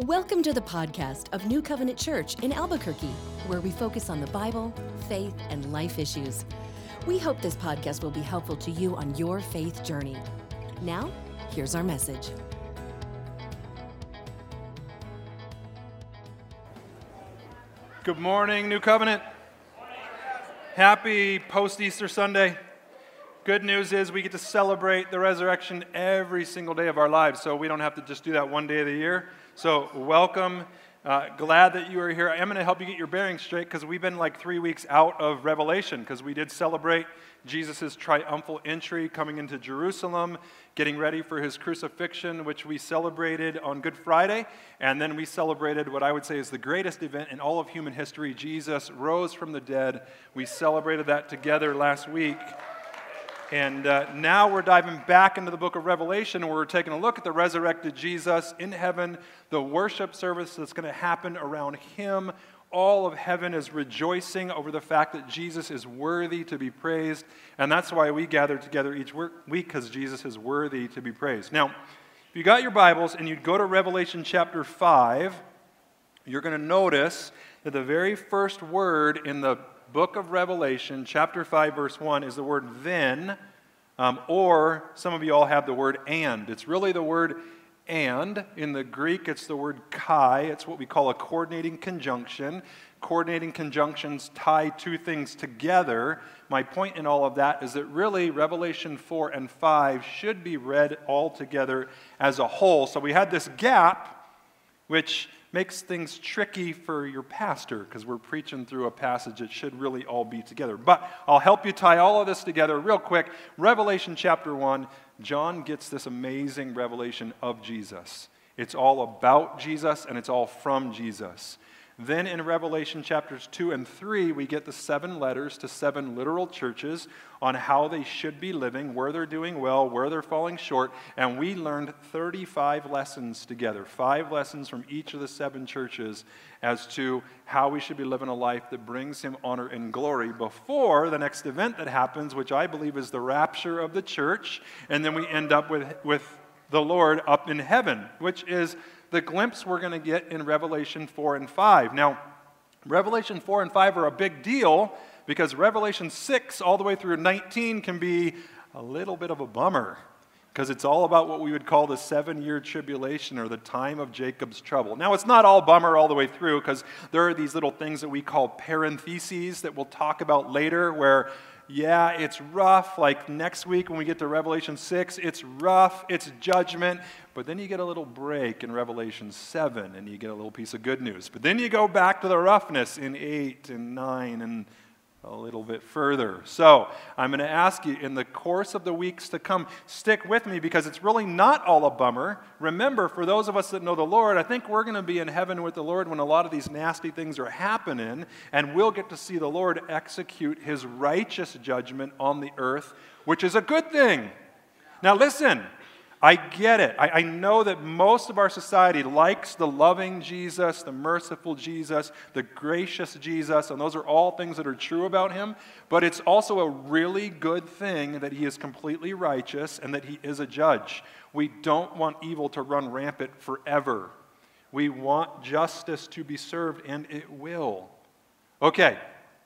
Welcome to the podcast of New Covenant Church in Albuquerque, where we focus on the Bible, faith, and life issues. We hope this podcast will be helpful to you on your faith journey. Now, here's our message. Good morning, New Covenant. Happy post Easter Sunday. Good news is we get to celebrate the resurrection every single day of our lives, so we don't have to just do that one day of the year. So, welcome. Uh, glad that you are here. I am going to help you get your bearings straight because we've been like three weeks out of Revelation because we did celebrate Jesus' triumphal entry coming into Jerusalem, getting ready for his crucifixion, which we celebrated on Good Friday. And then we celebrated what I would say is the greatest event in all of human history Jesus rose from the dead. We celebrated that together last week. And uh, now we're diving back into the book of Revelation where we're taking a look at the resurrected Jesus in heaven, the worship service that's going to happen around him. All of heaven is rejoicing over the fact that Jesus is worthy to be praised. And that's why we gather together each week because Jesus is worthy to be praised. Now, if you got your Bibles and you go to Revelation chapter 5, you're going to notice that the very first word in the book of Revelation, chapter 5, verse 1, is the word then, um, or some of you all have the word and. It's really the word and. In the Greek, it's the word kai. It's what we call a coordinating conjunction. Coordinating conjunctions tie two things together. My point in all of that is that really Revelation 4 and 5 should be read all together as a whole. So we had this gap, which makes things tricky for your pastor because we're preaching through a passage that should really all be together. But I'll help you tie all of this together real quick. Revelation chapter 1, John gets this amazing revelation of Jesus. It's all about Jesus and it's all from Jesus. Then in Revelation chapters 2 and 3, we get the seven letters to seven literal churches on how they should be living, where they're doing well, where they're falling short. And we learned 35 lessons together, five lessons from each of the seven churches as to how we should be living a life that brings Him honor and glory before the next event that happens, which I believe is the rapture of the church. And then we end up with, with the Lord up in heaven, which is the glimpse we're going to get in Revelation 4 and 5. Now, Revelation 4 and 5 are a big deal because Revelation 6 all the way through 19 can be a little bit of a bummer because it's all about what we would call the seven year tribulation or the time of Jacob's trouble. Now, it's not all bummer all the way through because there are these little things that we call parentheses that we'll talk about later where yeah, it's rough. Like next week when we get to Revelation 6, it's rough, it's judgment. But then you get a little break in Revelation 7 and you get a little piece of good news. But then you go back to the roughness in 8 and 9 and a little bit further. So, I'm going to ask you in the course of the weeks to come, stick with me because it's really not all a bummer. Remember, for those of us that know the Lord, I think we're going to be in heaven with the Lord when a lot of these nasty things are happening, and we'll get to see the Lord execute his righteous judgment on the earth, which is a good thing. Now, listen, I get it. I, I, know that most of our society likes the loving Jesus, the merciful Jesus, the gracious Jesus, and those are all things that are true about him. But it's also a really good thing that he is completely righteous and that he is a judge. We don't want evil to run rampant forever. We want justice to be served, and it will. Okay,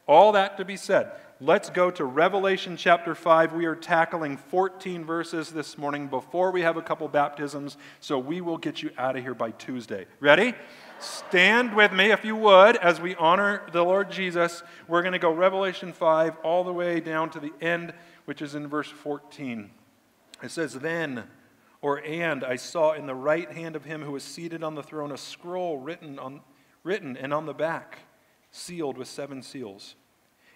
all that to be said let's go to Revelation chapter 5. We are tackling 14 verses this morning before we have a couple baptisms, so we will get you out of here by Tuesday. Ready? Stand with me, if you would, as we honor the Lord Jesus. We're going to go Revelation 5 all the way down to the end, which is in verse 14. It says, Then, or and, I saw in the right hand of him who was seated on the throne a scroll written, on, written and on the back, sealed with seven seals.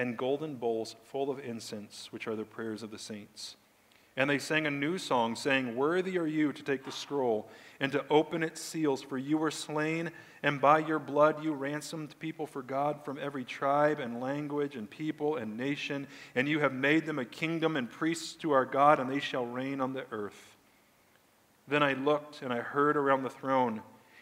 and golden bowls full of incense, which are the prayers of the saints. And they sang a new song, saying, Worthy are you to take the scroll and to open its seals, for you were slain, and by your blood you ransomed people for God from every tribe and language and people and nation, and you have made them a kingdom and priests to our God, and they shall reign on the earth. Then I looked, and I heard around the throne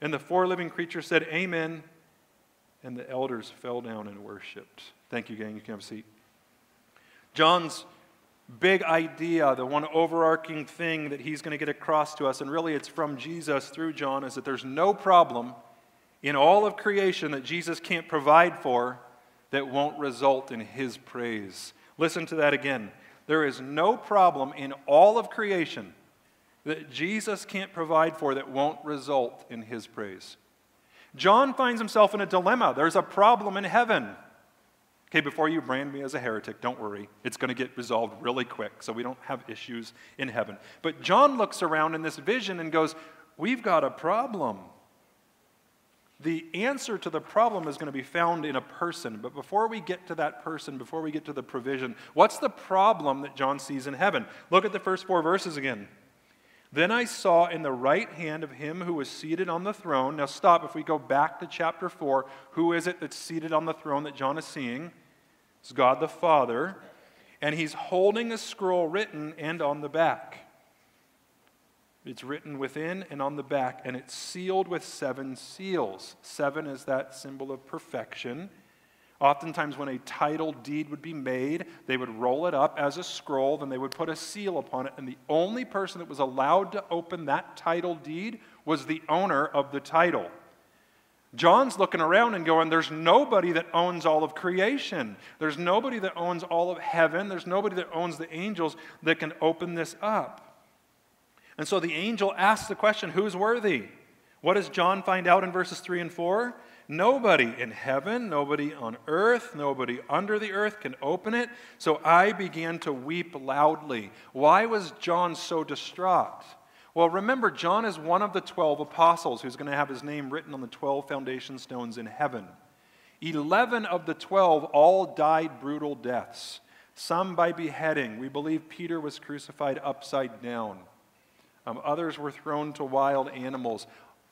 And the four living creatures said, Amen. And the elders fell down and worshiped. Thank you, gang. You can have a seat. John's big idea, the one overarching thing that he's going to get across to us, and really it's from Jesus through John, is that there's no problem in all of creation that Jesus can't provide for that won't result in his praise. Listen to that again. There is no problem in all of creation that Jesus can't provide for that won't result in his praise. John finds himself in a dilemma. There's a problem in heaven. Okay, before you brand me as a heretic, don't worry. It's going to get resolved really quick, so we don't have issues in heaven. But John looks around in this vision and goes, We've got a problem. The answer to the problem is going to be found in a person. But before we get to that person, before we get to the provision, what's the problem that John sees in heaven? Look at the first four verses again. Then I saw in the right hand of him who was seated on the throne. Now, stop. If we go back to chapter 4, who is it that's seated on the throne that John is seeing? It's God the Father. And he's holding a scroll written and on the back. It's written within and on the back, and it's sealed with seven seals. Seven is that symbol of perfection. Oftentimes, when a title deed would be made, they would roll it up as a scroll, then they would put a seal upon it, and the only person that was allowed to open that title deed was the owner of the title. John's looking around and going, There's nobody that owns all of creation. There's nobody that owns all of heaven. There's nobody that owns the angels that can open this up. And so the angel asks the question Who's worthy? What does John find out in verses 3 and 4? Nobody in heaven, nobody on earth, nobody under the earth can open it. So I began to weep loudly. Why was John so distraught? Well, remember, John is one of the 12 apostles who's going to have his name written on the 12 foundation stones in heaven. 11 of the 12 all died brutal deaths, some by beheading. We believe Peter was crucified upside down. Um, others were thrown to wild animals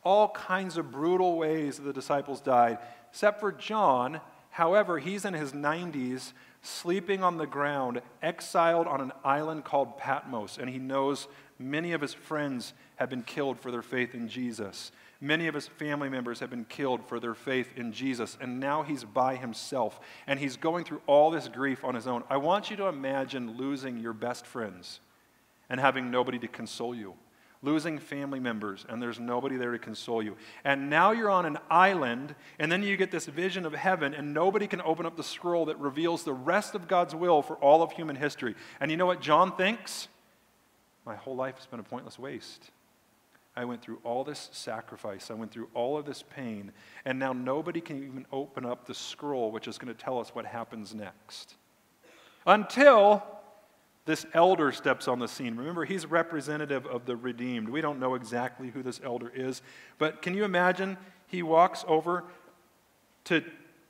all kinds of brutal ways the disciples died, except for John. However, he's in his 90s, sleeping on the ground, exiled on an island called Patmos, and he knows many of his friends have been killed for their faith in Jesus. Many of his family members have been killed for their faith in Jesus, and now he's by himself, and he's going through all this grief on his own. I want you to imagine losing your best friends and having nobody to console you losing family members, and there's nobody there to console you. And now you're on an island, and then you get this vision of heaven, and nobody can open up the scroll that reveals the rest of God's will for all of human history. And you know what John thinks? My whole life has been a pointless waste. I went through all this sacrifice. I went through all of this pain. And now nobody can even open up the scroll, which is going to tell us what happens next. Until this elder steps on the scene. Remember, he's representative of the redeemed. We don't know exactly who this elder is, but can you imagine? He walks over to,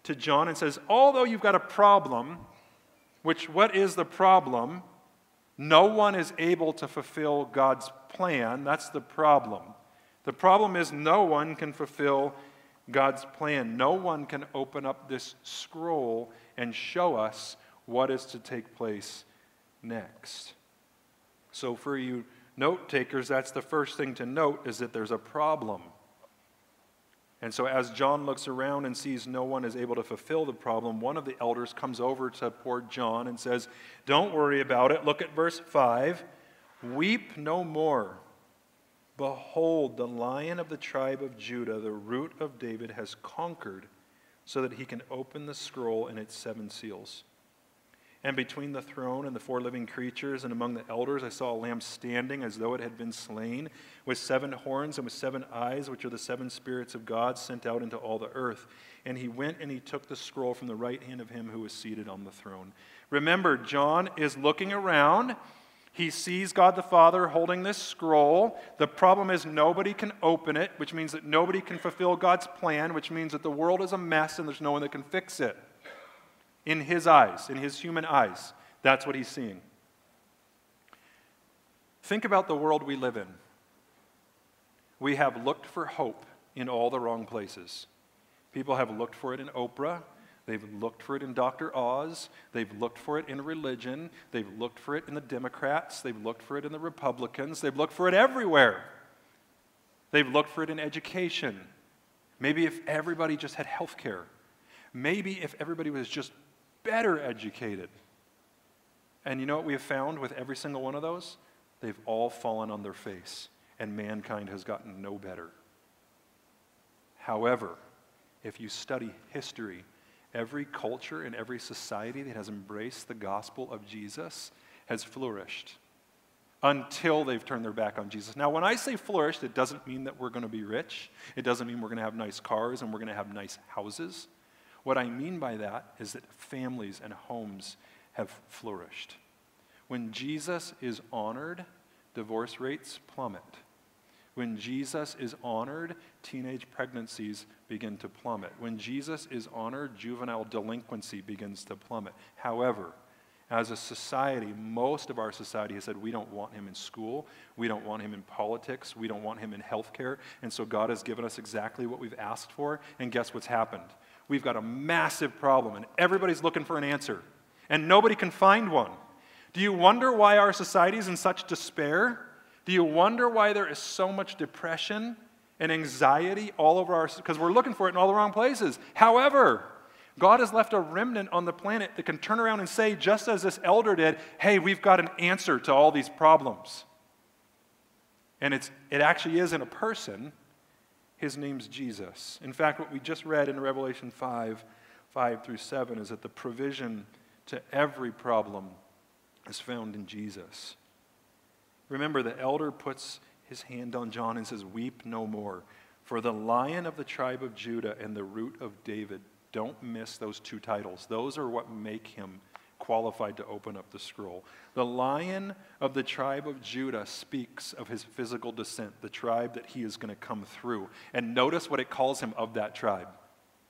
to John and says, Although you've got a problem, which what is the problem? No one is able to fulfill God's plan. That's the problem. The problem is no one can fulfill God's plan. No one can open up this scroll and show us what is to take place next. So, for you note takers, that's the first thing to note is that there's a problem. And so, as John looks around and sees no one is able to fulfill the problem, one of the elders comes over to poor John and says, Don't worry about it. Look at verse 5. Weep no more. Behold, the lion of the tribe of Judah, the root of David, has conquered so that he can open the scroll and its seven seals. And between the throne and the four living creatures and among the elders, I saw a lamb standing as though it had been slain, with seven horns and with seven eyes, which are the seven spirits of God sent out into all the earth. And he went and he took the scroll from the right hand of him who was seated on the throne. Remember, John is looking around. He sees God the Father holding this scroll. The problem is nobody can open it, which means that nobody can fulfill God's plan, which means that the world is a mess and there's no one that can fix it in his eyes, in his human eyes. That's what he's seeing. Think about the world we live in. We have looked for hope in all the wrong places. People have looked for it in Oprah. They've looked for it in Dr. Oz. They've looked for it in religion. They've looked for it in the Democrats. They've looked for it in the Republicans. They've looked for it everywhere. They've looked for it in education. Maybe if everybody just had health care. Maybe if everybody was just better educated. And you know what we have found with every single one of those? They've all fallen on their face, and mankind has gotten no better. However, if you study history, every culture and every society that has embraced the gospel of Jesus has flourished until they've turned their back on Jesus. Now, when I say flourished, it doesn't mean that we're going to be rich. It doesn't mean we're going to have nice cars and we're going to have nice houses. What I mean by that is that families and homes have flourished. When Jesus is honored, divorce rates plummet. When Jesus is honored, teenage pregnancies begin to plummet. When Jesus is honored, juvenile delinquency begins to plummet. However, as a society, most of our society has said we don't want him in school, we don't want him in politics, we don't want him in healthcare, and so God has given us exactly what we've asked for, and guess what's happened? We've got a massive problem, and everybody's looking for an answer, and nobody can find one. Do you wonder why our society is in such despair? Do you wonder why there is so much depression and anxiety all over our because we're looking for it in all the wrong places. However, God has left a remnant on the planet that can turn around and say, just as this elder did, hey, we've got an answer to all these problems. And it's, it actually is in a person, his name's Jesus. In fact, what we just read in Revelation 5 5 through 7 is that the provision to every problem is found in Jesus. Remember, the elder puts his hand on John and says, Weep no more. For the lion of the tribe of Judah and the root of David, don't miss those two titles. Those are what make him qualified to open up the scroll. The lion of the tribe of Judah speaks of his physical descent, the tribe that he is going to come through. And notice what it calls him of that tribe.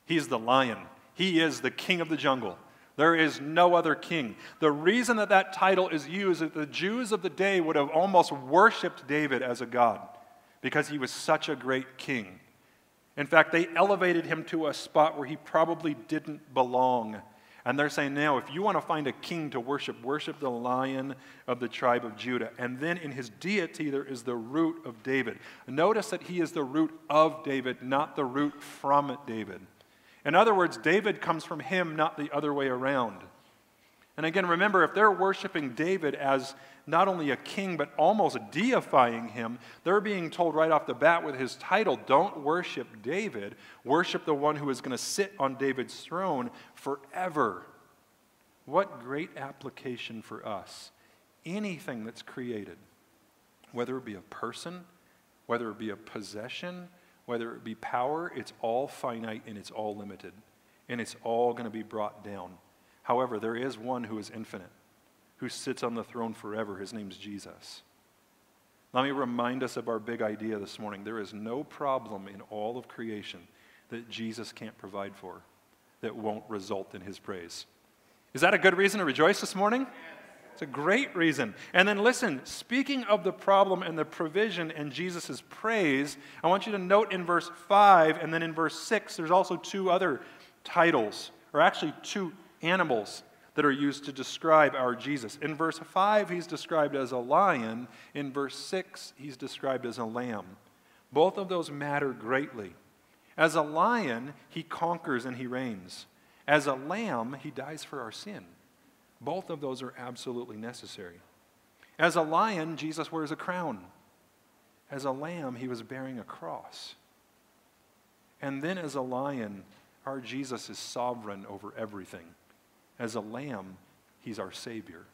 He is the lion, he is the king of the jungle. There is no other king. The reason that that title is used is that the Jews of the day would have almost worshiped David as a god because he was such a great king. In fact, they elevated him to a spot where he probably didn't belong and they're saying, now, if you want to find a king to worship, worship the lion of the tribe of Judah. And then in his deity, there is the root of David. Notice that he is the root of David, not the root from David. In other words, David comes from him, not the other way around. And again, remember, if they're worshiping David as not only a king, but almost deifying him, they're being told right off the bat with his title don't worship David, worship the one who is going to sit on David's throne forever. What great application for us. Anything that's created, whether it be a person, whether it be a possession, whether it be power, it's all finite and it's all limited. And it's all going to be brought down. However, there is one who is infinite, who sits on the throne forever. His name's Jesus. Let me remind us of our big idea this morning. There is no problem in all of creation that Jesus can't provide for that won't result in his praise. Is that a good reason to rejoice this morning? It's a great reason. And then listen, speaking of the problem and the provision and Jesus' praise, I want you to note in verse 5 and then in verse 6, there's also two other titles, or actually two animals that are used to describe our Jesus. In verse 5, he's described as a lion. In verse 6, he's described as a lamb. Both of those matter greatly. As a lion, he conquers and he reigns. As a lamb, he dies for our sin. Both of those are absolutely necessary. As a lion, Jesus wears a crown. As a lamb, he was bearing a cross. And then as a lion, our Jesus is sovereign over everything. As a lamb, he's our Savior.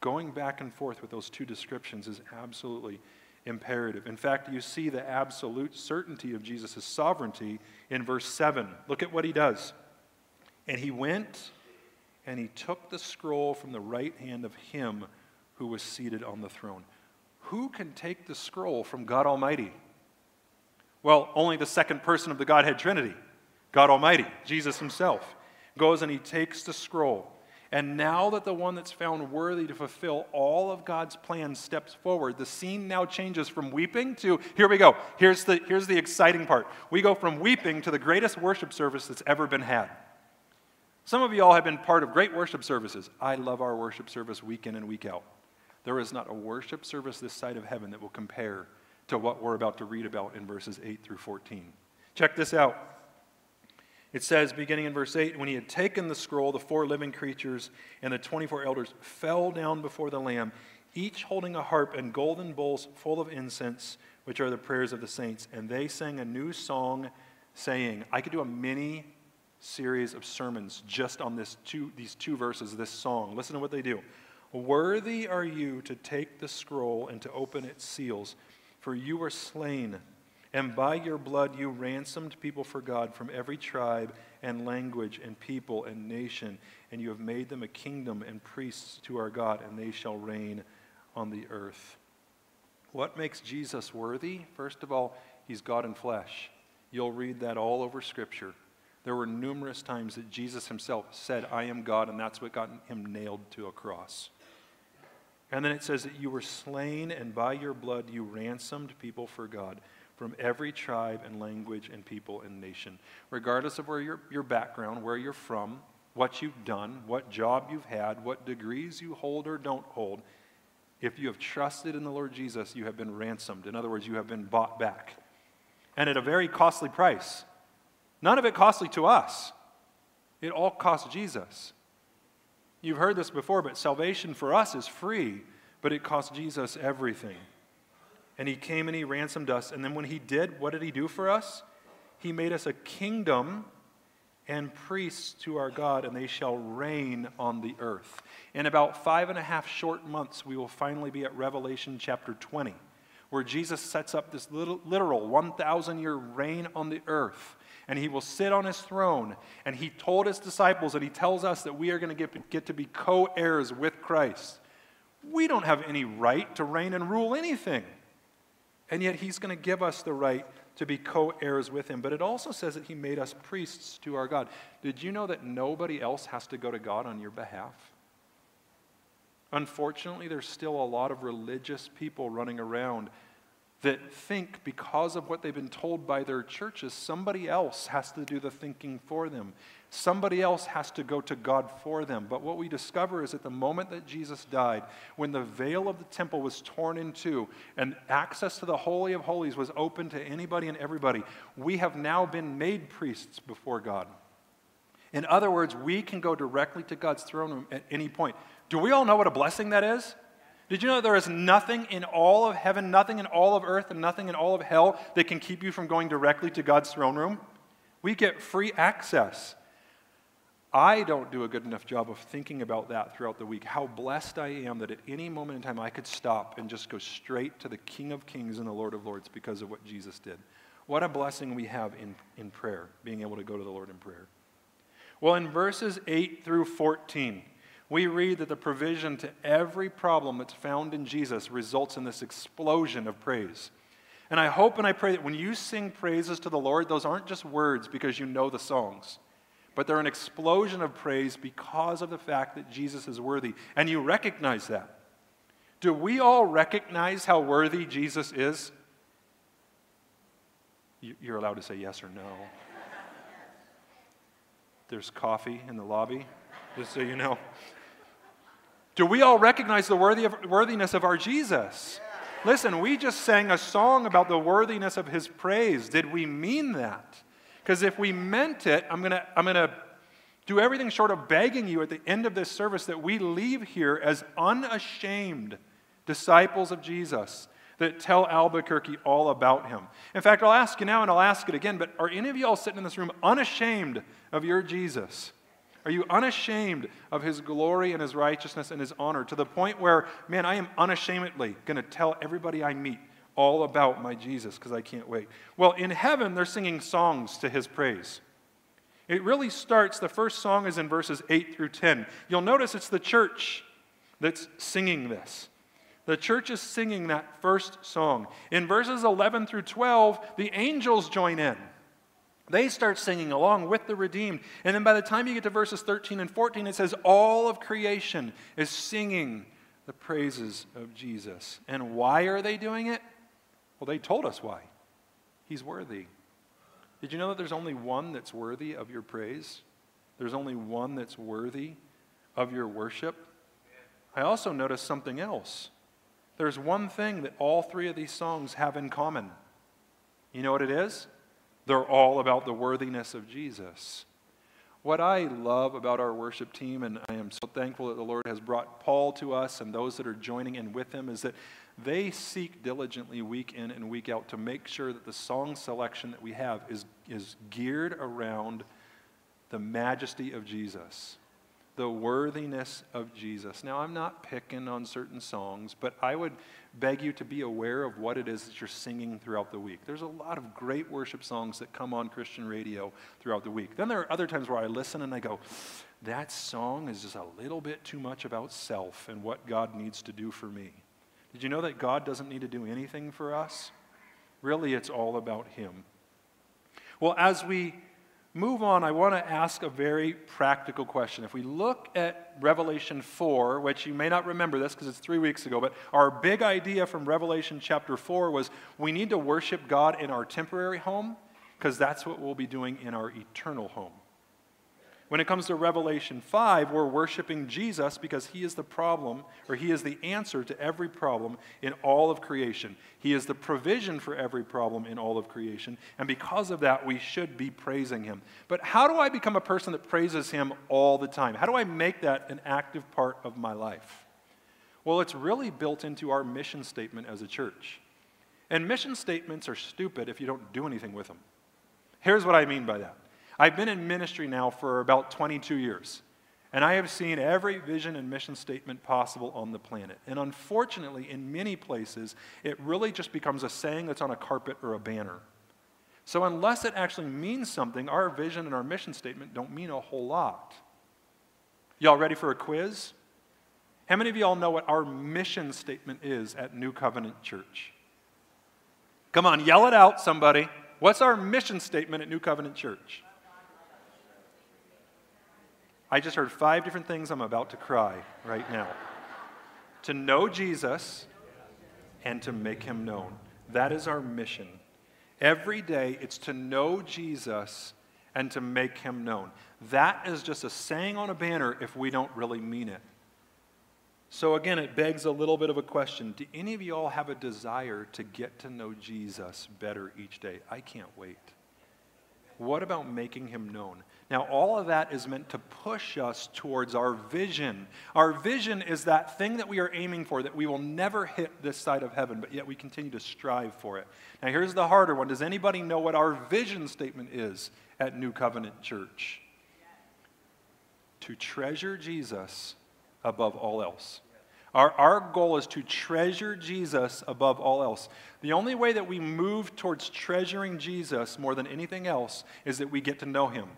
Going back and forth with those two descriptions is absolutely imperative. In fact, you see the absolute certainty of Jesus' sovereignty in verse 7. Look at what he does. And he went and he took the scroll from the right hand of him who was seated on the throne. Who can take the scroll from God Almighty? Well, only the second person of the Godhead Trinity, God Almighty, Jesus himself, goes and he takes the scroll. And now that the one that's found worthy to fulfill all of God's plans steps forward, the scene now changes from weeping to here we go. Here's the, here's the exciting part. We go from weeping to the greatest worship service that's ever been had. Some of you all have been part of great worship services. I love our worship service week in and week out. There is not a worship service this side of heaven that will compare to what we're about to read about in verses 8 through 14. Check this out. It says, beginning in verse 8, when he had taken the scroll, the four living creatures and the 24 elders fell down before the Lamb, each holding a harp and golden bowls full of incense, which are the prayers of the saints. And they sang a new song, saying, I could do a mini series of sermons just on this two, these two verses, this song. Listen to what they do. Worthy are you to take the scroll and to open its seals, for you were slain and by your blood you ransomed people for God from every tribe and language and people and nation. And you have made them a kingdom and priests to our God, and they shall reign on the earth. What makes Jesus worthy? First of all, he's God in flesh. You'll read that all over Scripture. There were numerous times that Jesus himself said, I am God, and that's what got him nailed to a cross. And then it says that you were slain, and by your blood you ransomed people for God from every tribe and language and people and nation, regardless of where your, your background, where you're from, what you've done, what job you've had, what degrees you hold or don't hold. If you have trusted in the Lord Jesus, you have been ransomed. In other words, you have been bought back. And at a very costly price. None of it costly to us, it all cost Jesus. You've heard this before, but salvation for us is free, but it cost Jesus everything and he came and he ransomed us. And then when he did, what did he do for us? He made us a kingdom and priests to our God, and they shall reign on the earth. In about five and a half short months, we will finally be at Revelation chapter 20, where Jesus sets up this little, literal 1,000 year reign on the earth. And he will sit on his throne. And he told his disciples, and he tells us that we are going to get, get to be co heirs with Christ. We don't have any right to reign and rule anything. And yet, he's going to give us the right to be co heirs with him. But it also says that he made us priests to our God. Did you know that nobody else has to go to God on your behalf? Unfortunately, there's still a lot of religious people running around that think because of what they've been told by their churches, somebody else has to do the thinking for them. Somebody else has to go to God for them. But what we discover is at the moment that Jesus died, when the veil of the temple was torn in two and access to the Holy of Holies was open to anybody and everybody, we have now been made priests before God. In other words, we can go directly to God's throne room at any point. Do we all know what a blessing that is? Did you know there is nothing in all of heaven, nothing in all of earth, and nothing in all of hell that can keep you from going directly to God's throne room? We get free access. I don't do a good enough job of thinking about that throughout the week. How blessed I am that at any moment in time I could stop and just go straight to the King of Kings and the Lord of Lords because of what Jesus did. What a blessing we have in, in prayer, being able to go to the Lord in prayer. Well, in verses 8 through 14, we read that the provision to every problem that's found in Jesus results in this explosion of praise. And I hope and I pray that when you sing praises to the Lord, those aren't just words because you know the songs, but they're an explosion of praise because of the fact that Jesus is worthy. And you recognize that. Do we all recognize how worthy Jesus is? You're allowed to say yes or no. There's coffee in the lobby, just so you know. Do we all recognize the worthy of, worthiness of our Jesus? listen, we just sang a song about the worthiness of his praise. Did we mean that? Because if we meant it, I'm going to I'm going to do everything short of begging you at the end of this service that we leave here as unashamed disciples of Jesus that tell Albuquerque all about him. In fact, I'll ask you now and I'll ask it again, but are any of you all sitting in this room unashamed of your Jesus? Are you unashamed of his glory and his righteousness and his honor to the point where, man, I am unashamedly going to tell everybody I meet all about my Jesus because I can't wait? Well, in heaven, they're singing songs to his praise. It really starts, the first song is in verses 8 through 10. You'll notice it's the church that's singing this. The church is singing that first song. In verses 11 through 12, the angels join in. They start singing along with the redeemed. And then by the time you get to verses 13 and 14, it says, All of creation is singing the praises of Jesus. And why are they doing it? Well, they told us why. He's worthy. Did you know that there's only one that's worthy of your praise? There's only one that's worthy of your worship. I also noticed something else. There's one thing that all three of these songs have in common. You know what it is? They're all about the worthiness of Jesus. What I love about our worship team, and I am so thankful that the Lord has brought Paul to us and those that are joining in with him, is that they seek diligently week in and week out to make sure that the song selection that we have is, is geared around the majesty of Jesus, the worthiness of Jesus. Now, I'm not picking on certain songs, but I would beg you to be aware of what it is that you're singing throughout the week. There's a lot of great worship songs that come on Christian radio throughout the week. Then there are other times where I listen and I go, that song is just a little bit too much about self and what God needs to do for me. Did you know that God doesn't need to do anything for us? Really, it's all about Him. Well, as we move on, I want to ask a very practical question. If we look at Revelation 4, which you may not remember this because it's three weeks ago, but our big idea from Revelation chapter 4 was we need to worship God in our temporary home because that's what we'll be doing in our eternal home. When it comes to Revelation 5, we're worshiping Jesus because he is the problem, or he is the answer to every problem in all of creation. He is the provision for every problem in all of creation. And because of that, we should be praising him. But how do I become a person that praises him all the time? How do I make that an active part of my life? Well, it's really built into our mission statement as a church. And mission statements are stupid if you don't do anything with them. Here's what I mean by that. I've been in ministry now for about 22 years, and I have seen every vision and mission statement possible on the planet. And unfortunately, in many places, it really just becomes a saying that's on a carpet or a banner. So, unless it actually means something, our vision and our mission statement don't mean a whole lot. Y'all ready for a quiz? How many of y'all know what our mission statement is at New Covenant Church? Come on, yell it out, somebody. What's our mission statement at New Covenant Church? I just heard five different things. I'm about to cry right now. to know Jesus and to make him known. That is our mission. Every day, it's to know Jesus and to make him known. That is just a saying on a banner if we don't really mean it. So, again, it begs a little bit of a question. Do any of you all have a desire to get to know Jesus better each day? I can't wait. What about making him known? Now, all of that is meant to push us towards our vision. Our vision is that thing that we are aiming for that we will never hit this side of heaven, but yet we continue to strive for it. Now, here's the harder one. Does anybody know what our vision statement is at New Covenant Church? To treasure Jesus above all else. Our, our goal is to treasure Jesus above all else. The only way that we move towards treasuring Jesus more than anything else is that we get to know him.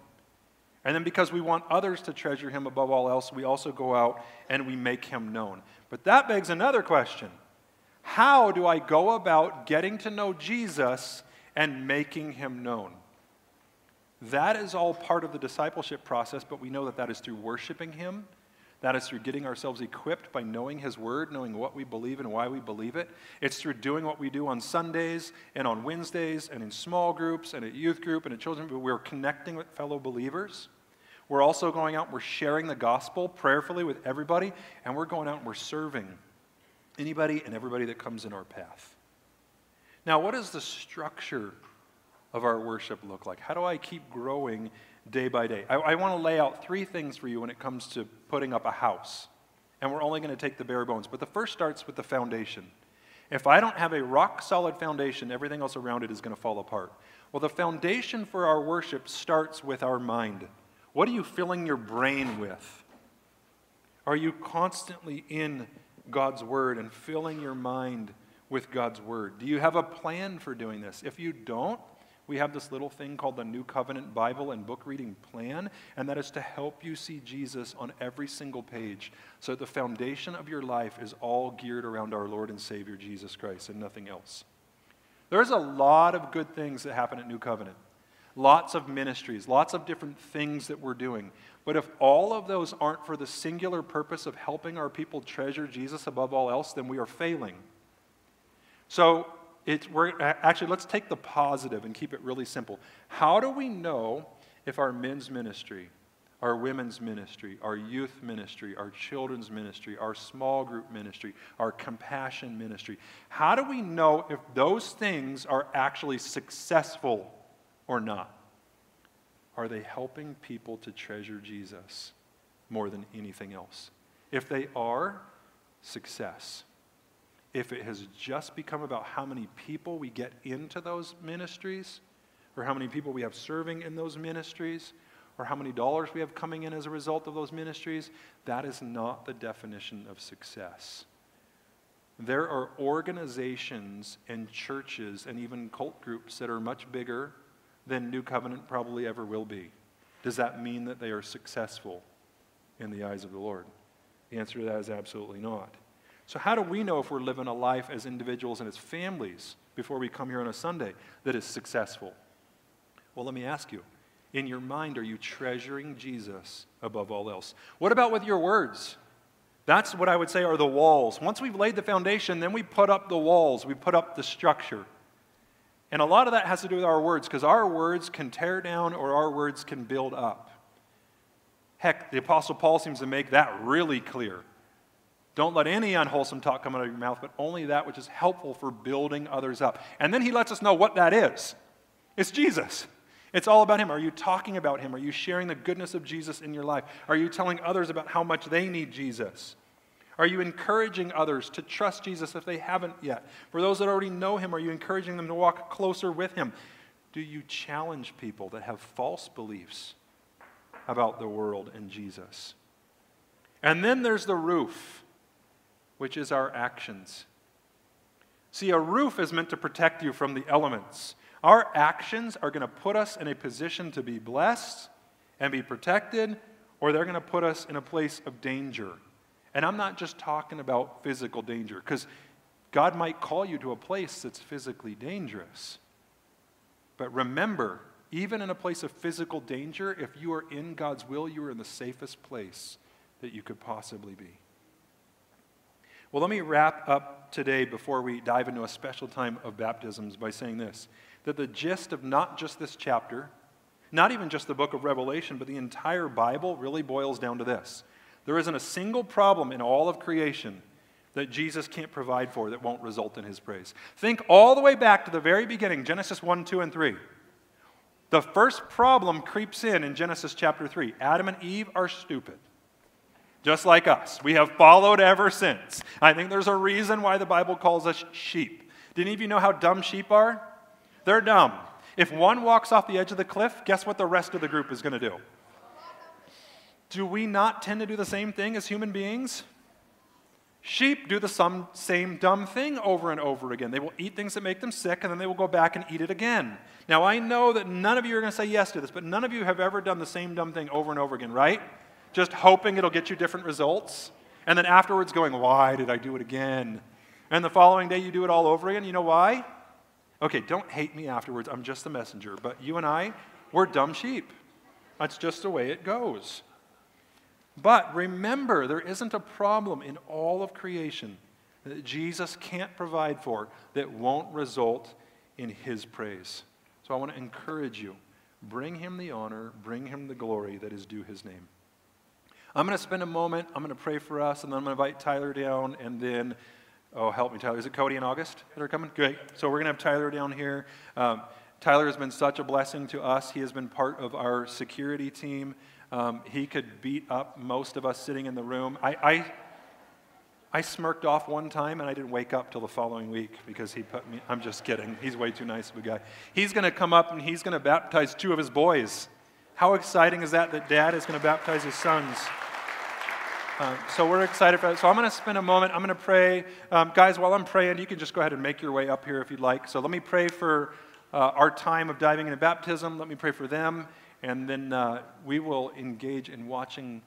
And then because we want others to treasure him above all else, we also go out and we make him known. But that begs another question How do I go about getting to know Jesus and making him known? That is all part of the discipleship process, but we know that that is through worshiping him that is through getting ourselves equipped by knowing His Word, knowing what we believe and why we believe it. It's through doing what we do on Sundays and on Wednesdays and in small groups and at youth group and at children. But we're connecting with fellow believers. We're also going out, and we're sharing the gospel prayerfully with everybody, and we're going out and we're serving Anybody and everybody that comes in our path. Now, what does the structure of our worship look like? How do I keep growing day by day? I, I want to lay out three things for you when it comes to putting up a house. And we're only going to take the bare bones. But the first starts with the foundation. If I don't have a rock solid foundation, everything else around it is going to fall apart. Well, the foundation for our worship starts with our mind. What are you filling your brain with? Are you constantly in God's Word and filling your mind with God's Word? Do you have a plan for doing this? If you don't, we have this little thing called the New Covenant Bible and book reading plan, and that is to help you see Jesus on every single page. So the foundation of your life is all geared around our Lord and Savior Jesus Christ and nothing else. There's a lot of good things that happen at New Covenant. Lots of ministries, lots of different things that we're doing. But if all of those aren't for the singular purpose of helping our people treasure Jesus above all else, then we are failing. So it's, we're, actually, let's take the positive and keep it really simple. How do we know if our men's ministry, our women's ministry, our youth ministry, our children's ministry, our small group ministry, our compassion ministry, how do we know if those things are actually successful or not? Are they helping people to treasure Jesus more than anything else? If they are, success if it has just become about how many people we get into those ministries, or how many people we have serving in those ministries, or how many dollars we have coming in as a result of those ministries, that is not the definition of success. There are organizations and churches and even cult groups that are much bigger than New Covenant probably ever will be. Does that mean that they are successful in the eyes of the Lord? The answer to that is absolutely not. So, how do we know if we're living a life as individuals and as families before we come here on a Sunday that is successful? Well, let me ask you in your mind, are you treasuring Jesus above all else? What about with your words? That's what I would say are the walls. Once we've laid the foundation, then we put up the walls, we put up the structure. And a lot of that has to do with our words, because our words can tear down or our words can build up. Heck, the Apostle Paul seems to make that really clear. Don't let any unwholesome talk come out of your mouth, but only that which is helpful for building others up. And then he lets us know what that is it's Jesus. It's all about Him. Are you talking about Him? Are you sharing the goodness of Jesus in your life? Are you telling others about how much they need Jesus? Are you encouraging others to trust Jesus if they haven't yet? For those that already know Him, are you encouraging them to walk closer with Him? Do you challenge people that have false beliefs about the world and Jesus? And then there's the roof which is our actions. See, a roof is meant to protect you from the elements. Our actions are going to put us in a position to be blessed and be protected, or they're going to put us in a place of danger. And I'm not just talking about physical danger, because God might call you to a place that's physically dangerous. But remember, even in a place of physical danger, if you are in God's will, you are in the safest place that you could possibly be. Well, let me wrap up today before we dive into a special time of baptisms by saying this that the gist of not just this chapter, not even just the book of Revelation, but the entire Bible really boils down to this. There isn't a single problem in all of creation that Jesus can't provide for that won't result in his praise. Think all the way back to the very beginning, Genesis 1, 2, and 3. The first problem creeps in in Genesis chapter 3. Adam and Eve are stupid just like us. We have followed ever since. I think there's a reason why the Bible calls us sheep. Did any of you know how dumb sheep are? They're dumb. If one walks off the edge of the cliff, guess what the rest of the group is going to do? Do we not tend to do the same thing as human beings? Sheep do the same dumb thing over and over again. They will eat things that make them sick, and then they will go back and eat it again. Now, I know that none of you are going to say yes to this, but none of you have ever done the same dumb thing over and over again, right? Just hoping it'll get you different results, and then afterwards going, Why did I do it again? And the following day you do it all over again. You know why? Okay, don't hate me afterwards. I'm just the messenger. But you and I, we're dumb sheep. That's just the way it goes. But remember, there isn't a problem in all of creation that Jesus can't provide for that won't result in his praise. So I want to encourage you bring him the honor, bring him the glory that is due his name. I'm going to spend a moment, I'm going to pray for us, and then I'm going to invite Tyler down, and then Oh, help me, Tyler. Is it Cody and August that are coming? Great. So we're going to have Tyler down here. Um, Tyler has been such a blessing to us. He has been part of our security team. Um, he could beat up most of us sitting in the room. I, I, I smirked off one time and I didn't wake up till the following week because he put me. I'm just kidding. He's way too nice of a guy. He's going to come up and he's going to baptize two of his boys. How exciting is that that dad is going to baptize his sons? Um, so we're excited for that. So I'm going to spend a moment. I'm going to pray. Um, guys, while I'm praying, you can just go ahead and make your way up here if you'd like. So let me pray for uh, our time of diving into baptism. Let me pray for them. And then uh, we will engage in watching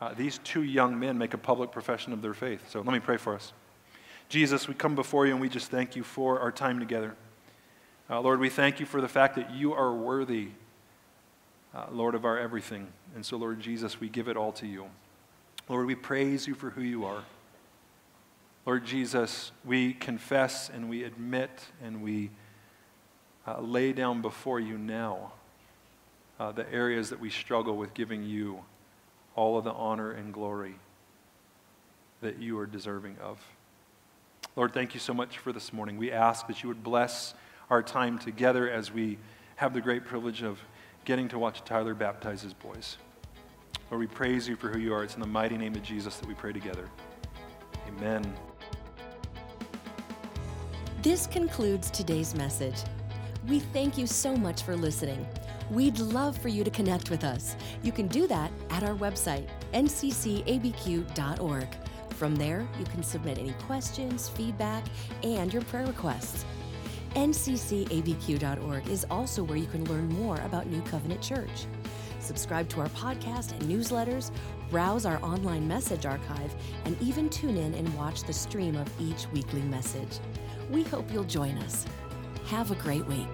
uh, these two young men make a public profession of their faith. So let me pray for us. Jesus, we come before you and we just thank you for our time together. Uh, Lord, we thank you for the fact that you are worthy, uh, Lord, of our everything. And so, Lord Jesus, we give it all to you. Lord, we praise you for who you are. Lord Jesus, we confess and we admit and we uh, lay down before you now uh, the areas that we struggle with giving you all of the honor and glory that you are deserving of. Lord, thank you so much for this morning. We ask that you would bless our time together as we have the great privilege of getting to watch Tyler baptize his boys. Lord, we praise you for who you are. It's in the mighty name of Jesus that we pray together. Amen. This concludes today's message. We thank you so much for listening. We'd love for you to connect with us. You can do that at our website, nccabq.org. From there, you can submit any questions, feedback, and your prayer requests. nccabq.org is also where you can learn more about New Covenant Church subscribe to our podcast and newsletters, browse our online message archive, and even tune in and watch the stream of each weekly message. We hope you'll join us. Have a great week.